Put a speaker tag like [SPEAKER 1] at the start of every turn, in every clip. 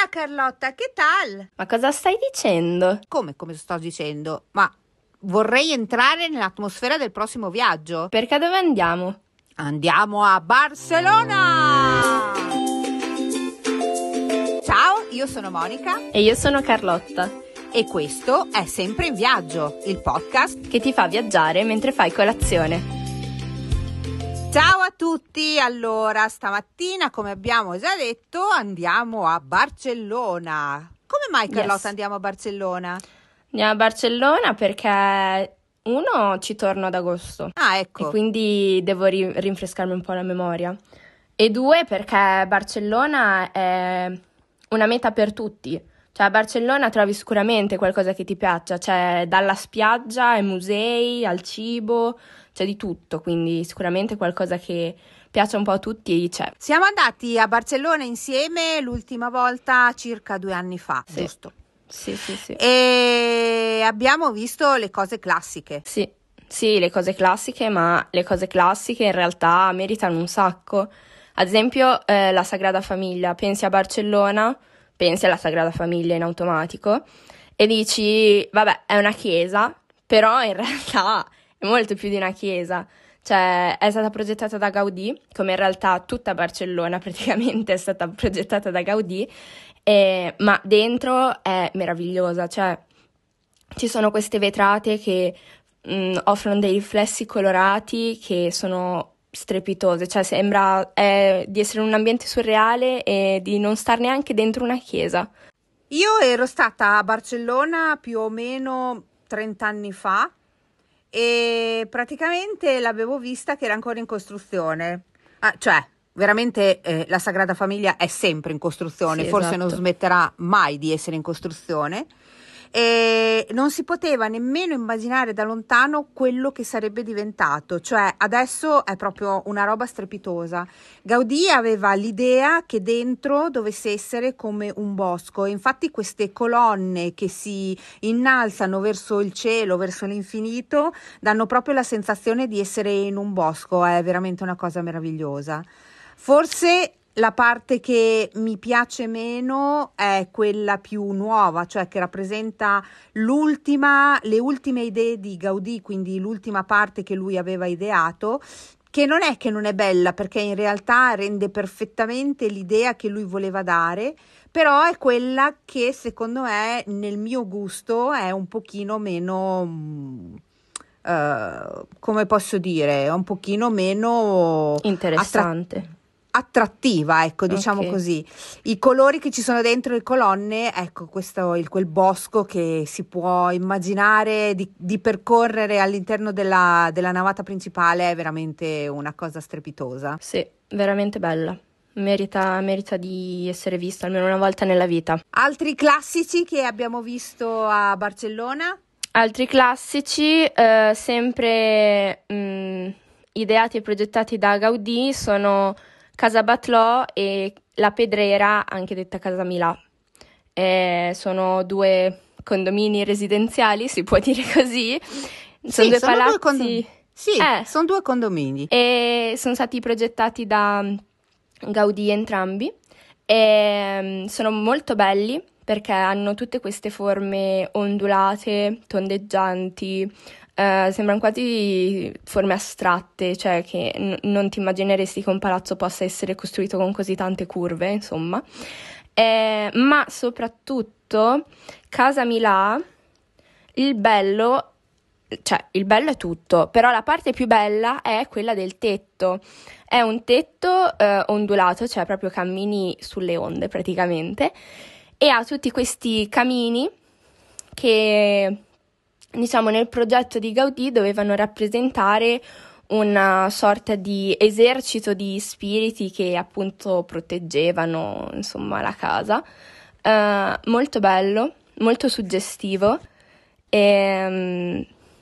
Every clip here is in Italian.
[SPEAKER 1] Hola Carlotta, che tal?
[SPEAKER 2] Ma cosa stai dicendo?
[SPEAKER 1] Come, come sto dicendo? Ma vorrei entrare nell'atmosfera del prossimo viaggio.
[SPEAKER 2] Perché dove andiamo?
[SPEAKER 1] Andiamo a Barcellona! Ciao, io sono Monica
[SPEAKER 2] E io sono Carlotta,
[SPEAKER 1] e questo è Sempre in Viaggio, il podcast.
[SPEAKER 2] che ti fa viaggiare mentre fai colazione.
[SPEAKER 1] Ciao a tutti! Allora, stamattina, come abbiamo già detto, andiamo a Barcellona. Come mai Carlotta
[SPEAKER 2] Yes.
[SPEAKER 1] andiamo a Barcellona?
[SPEAKER 2] Andiamo a Barcellona perché uno ci torno ad agosto
[SPEAKER 1] Ah,
[SPEAKER 2] e
[SPEAKER 1] ecco.
[SPEAKER 2] quindi devo ri- rinfrescarmi un po' la memoria. E due perché Barcellona è una meta per tutti. Cioè a Barcellona trovi sicuramente qualcosa che ti piaccia, cioè dalla spiaggia ai musei al cibo, c'è di tutto, quindi sicuramente qualcosa che piace un po' a tutti c'è.
[SPEAKER 1] Siamo andati a Barcellona insieme l'ultima volta circa due anni fa,
[SPEAKER 2] Sì.
[SPEAKER 1] giusto?
[SPEAKER 2] Sì, sì, sì.
[SPEAKER 1] E abbiamo visto le cose classiche.
[SPEAKER 2] Sì, sì, le cose classiche, ma le cose classiche in realtà meritano un sacco. Ad esempio, eh, la Sagrada Famiglia. Pensi a Barcellona, pensi alla Sagrada Famiglia in automatico e dici, vabbè, è una chiesa, però in realtà è molto più di una chiesa. Cioè, è stata progettata da Gaudì, come in realtà tutta Barcellona praticamente è stata progettata da Gaudì, eh, ma dentro è meravigliosa, cioè ci sono queste vetrate che mh, offrono dei riflessi colorati che sono strepitose, cioè sembra eh, di essere in un ambiente surreale e di non star neanche dentro una chiesa.
[SPEAKER 1] Io ero stata a Barcellona più o meno 30 anni fa e praticamente l'avevo vista che era ancora in costruzione. Ah, cioè, veramente eh, la Sagrada Famiglia è sempre in costruzione,
[SPEAKER 2] Sì,
[SPEAKER 1] forse non
[SPEAKER 2] esatto.
[SPEAKER 1] smetterà mai di essere in costruzione. E non si poteva nemmeno immaginare da lontano quello che sarebbe diventato, cioè adesso è proprio una roba strepitosa. Gaudì aveva l'idea che dentro dovesse essere come un bosco, infatti queste colonne che si innalzano verso il cielo, verso l'infinito, danno proprio la sensazione di essere in un bosco, è veramente una cosa meravigliosa. Forse la parte che mi piace meno è quella più nuova, cioè che rappresenta l'ultima, le ultime idee di Gaudì, quindi l'ultima parte che lui aveva ideato, che non è che non è bella, perché in realtà rende perfettamente l'idea che lui voleva dare, però è quella che secondo me nel mio gusto è un pochino meno eh, come posso dire, un pochino meno
[SPEAKER 2] Interessante.
[SPEAKER 1] Attrattiva, ecco, diciamo
[SPEAKER 2] Ok.
[SPEAKER 1] così. I colori che ci sono dentro le colonne, ecco, questo il, quel bosco che si può immaginare di, di percorrere all'interno della, della navata principale è veramente una cosa strepitosa.
[SPEAKER 2] Sì, veramente bella. Merita, merita di essere vista almeno una volta nella vita.
[SPEAKER 1] Altri classici che abbiamo visto a Barcellona?
[SPEAKER 2] Altri classici, eh, sempre mh, ideati e progettati da Gaudì, sono Casa Batlò e La Pedrera, anche detta Casa Milà. Eh, sono due condomini residenziali, si può dire così. Sono
[SPEAKER 1] Sì,
[SPEAKER 2] due
[SPEAKER 1] sono due
[SPEAKER 2] palazzi
[SPEAKER 1] condom- Sì,
[SPEAKER 2] Eh.
[SPEAKER 1] sono due condomini.
[SPEAKER 2] e sono stati progettati da mm, Gaudì entrambi e mm, sono molto belli perché hanno tutte queste forme ondulate, tondeggianti, eh, sembrano quasi forme astratte, cioè che n- non ti immagineresti che un palazzo possa essere costruito con così tante curve, insomma. Eh, ma soprattutto Casa Milà, il bello, cioè il bello è tutto, però la parte più bella è quella del tetto. È un tetto eh, ondulato, cioè proprio cammini sulle onde praticamente, e ha tutti questi camini che, diciamo, nel progetto di Gaudì dovevano rappresentare una sorta di esercito di spiriti che appunto proteggevano, insomma, la casa. Eh, molto bello, molto suggestivo. E, mm,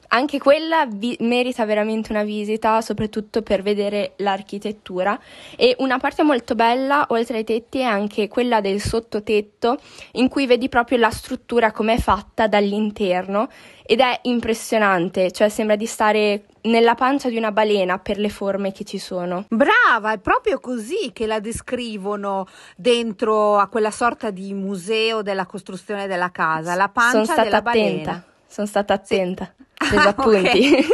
[SPEAKER 2] anche quella vi- merita veramente una visita, soprattutto per vedere l'architettura. E una parte molto bella, oltre ai tetti, è anche quella del sottotetto, in cui vedi proprio la struttura come è fatta dall'interno ed è impressionante, cioè sembra di stare nella pancia di una balena per le forme che ci sono.
[SPEAKER 1] Brava, è proprio così che la descrivono dentro a quella sorta di museo della costruzione della casa, la pancia
[SPEAKER 2] Sono stata
[SPEAKER 1] della
[SPEAKER 2] attenta,
[SPEAKER 1] balena.
[SPEAKER 2] sono stata attenta. Preso
[SPEAKER 1] Ah,
[SPEAKER 2] appunti.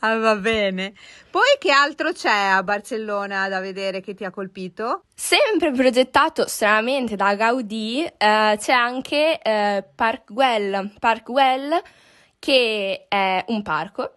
[SPEAKER 1] Ah, va bene. Poi che altro c'è a Barcellona da vedere che ti ha colpito?
[SPEAKER 2] Sempre progettato stranamente da Gaudì, eh, c'è anche eh, Park Güell, Park Güell che è un parco,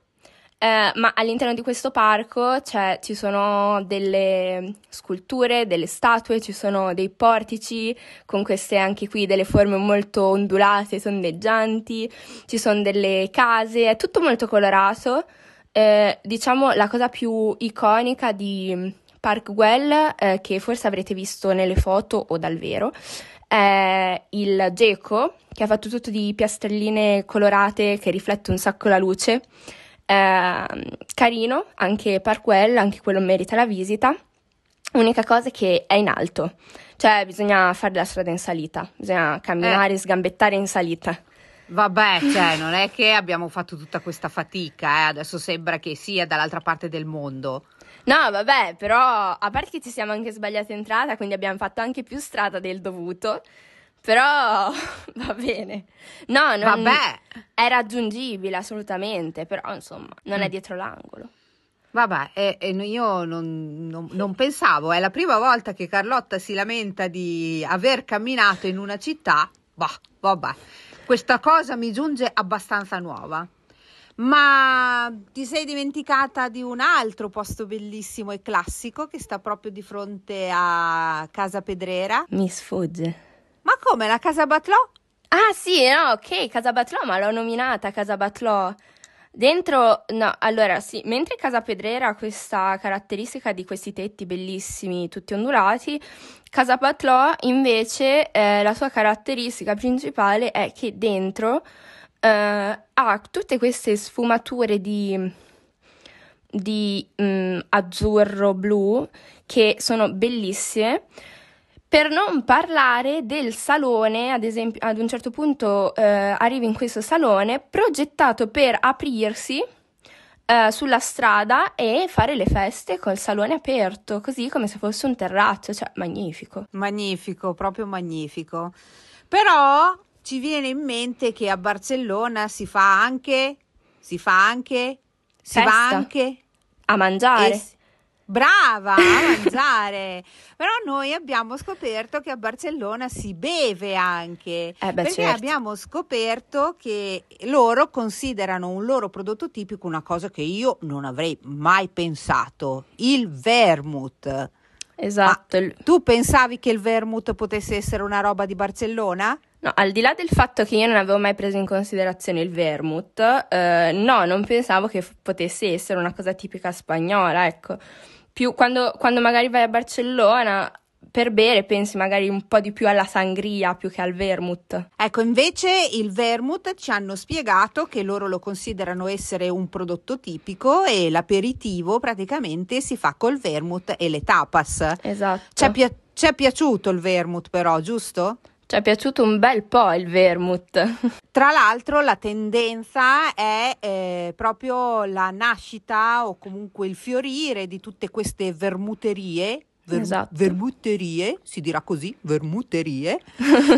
[SPEAKER 2] eh, ma all'interno di questo parco c'è- ci sono delle sculture, delle statue, ci sono dei portici con queste anche qui delle forme molto ondulate, tondeggianti, ci sono delle case, è tutto molto colorato. Eh, diciamo la cosa più iconica di Park Güell, eh, che forse avrete visto nelle foto o dal vero, è il geco che ha fatto tutto di piastrelline colorate che riflette un sacco la luce. Eh, carino, anche Park Güell, anche quello merita la visita. Unica cosa è che è in alto, cioè bisogna fare la strada in salita, bisogna camminare, sgambettare in salita.
[SPEAKER 1] Vabbè, cioè, non è che abbiamo fatto tutta questa fatica, eh? Adesso sembra che sia dall'altra parte del mondo.
[SPEAKER 2] No, vabbè, però a parte che ci siamo anche sbagliati entrata, quindi abbiamo fatto anche più strada del dovuto. Però va bene. No, non
[SPEAKER 1] Vabbè.
[SPEAKER 2] è raggiungibile assolutamente, però insomma, non è dietro l'angolo.
[SPEAKER 1] Vabbè, e, e io non, non- non pensavo, è la prima volta che Carlotta si lamenta di aver camminato in una città. Bah, vabbè, questa cosa mi giunge abbastanza nuova. Ma ti sei dimenticata di un altro posto bellissimo e classico che sta proprio di fronte a Casa Pedrera?
[SPEAKER 2] Mi sfugge.
[SPEAKER 1] Ma come la Casa Batlò?
[SPEAKER 2] Ah sì, no, ok, Casa Batlò, ma l'ho nominata Casa Batlò. Dentro, no, allora sì, mentre Casa Pedrera ha questa caratteristica di questi tetti bellissimi, tutti ondulati, Casa Batlò invece eh, la sua caratteristica principale è che dentro eh, ha tutte queste sfumature di, di mm, azzurro-blu che sono bellissime. Per non parlare del salone, ad esempio, ad un certo punto eh, arrivi in questo salone progettato per aprirsi eh, sulla strada e fare le feste col salone aperto, così come se fosse un terrazzo, cioè magnifico.
[SPEAKER 1] Magnifico, proprio magnifico. Però ci viene in mente che a Barcellona si fa anche, si fa anche, si va
[SPEAKER 2] Festa.
[SPEAKER 1] anche
[SPEAKER 2] A mangiare.
[SPEAKER 1] e Brava a mangiare, però noi abbiamo scoperto che a Barcellona si beve anche,
[SPEAKER 2] Eh beh,
[SPEAKER 1] perché
[SPEAKER 2] certo.
[SPEAKER 1] abbiamo scoperto che loro considerano un loro prodotto tipico una cosa che io non avrei mai pensato, il vermouth.
[SPEAKER 2] Esatto. il-
[SPEAKER 1] Tu pensavi che il vermouth potesse essere una roba di Barcellona?
[SPEAKER 2] No, al di là del fatto che io non avevo mai preso in considerazione il vermouth, eh, no, non pensavo che f- potesse essere una cosa tipica spagnola, ecco. Più quando, quando magari vai a Barcellona per bere pensi magari un po' di più alla sangria più che al vermouth.
[SPEAKER 1] Ecco, invece il vermouth ci hanno spiegato che loro lo considerano essere un prodotto tipico e l'aperitivo praticamente si fa col vermouth e le tapas.
[SPEAKER 2] Esatto.
[SPEAKER 1] Ci è, pia- ci è piaciuto il vermouth però, giusto?
[SPEAKER 2] Ci è piaciuto un bel po' il vermouth.
[SPEAKER 1] Tra l'altro la tendenza è eh, proprio la nascita o comunque il fiorire di tutte queste vermuterie. Ver-
[SPEAKER 2] Esatto.
[SPEAKER 1] Vermuterie, si dirà così, vermuterie,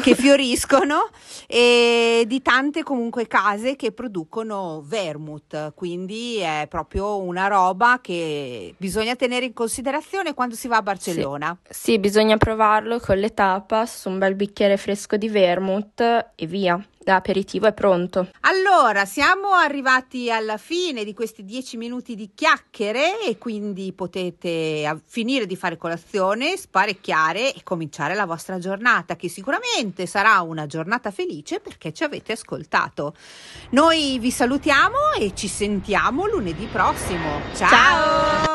[SPEAKER 1] che fioriscono e di tante comunque case che producono vermouth, quindi è proprio una roba che bisogna tenere in considerazione quando si va a Barcellona.
[SPEAKER 2] Sì, bisogna provarlo con le tapas, un bel bicchiere fresco di vermouth e via. L'aperitivo è pronto.
[SPEAKER 1] Allora, siamo arrivati alla fine di questi dieci minuti di chiacchiere e quindi potete finire di fare colazione, sparecchiare e cominciare la vostra giornata, che sicuramente sarà una giornata felice perché ci avete ascoltato. Noi vi salutiamo e ci sentiamo lunedì prossimo. Ciao!
[SPEAKER 2] Ciao!